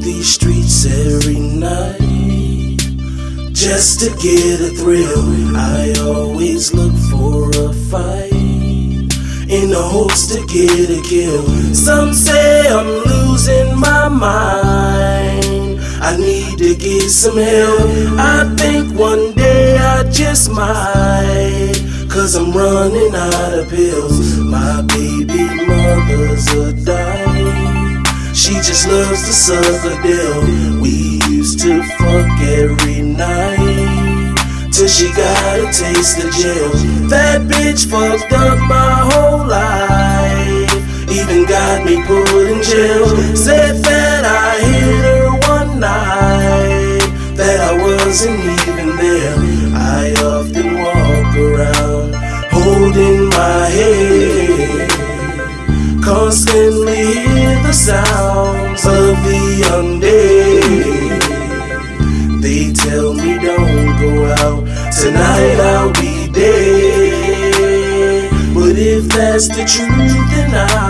these streets every night just to get a thrill. I always look for a fight in the hopes to get a kill. Some say I'm losing my mind. I need to get some help. I think one day I just might. Cause I'm running out of pills. My baby mother's a dime. She just loves to suck a dill. We used to fuck every night. Till she got a taste of jail. That bitch fucked up my whole life. Even got me put in jail. Said that I hit her one night. That I wasn't even there. I often walk around holding my head. Constantly sounds of the undead. They tell me don't go out tonight, I'll be dead. But if that's the truth, then I'll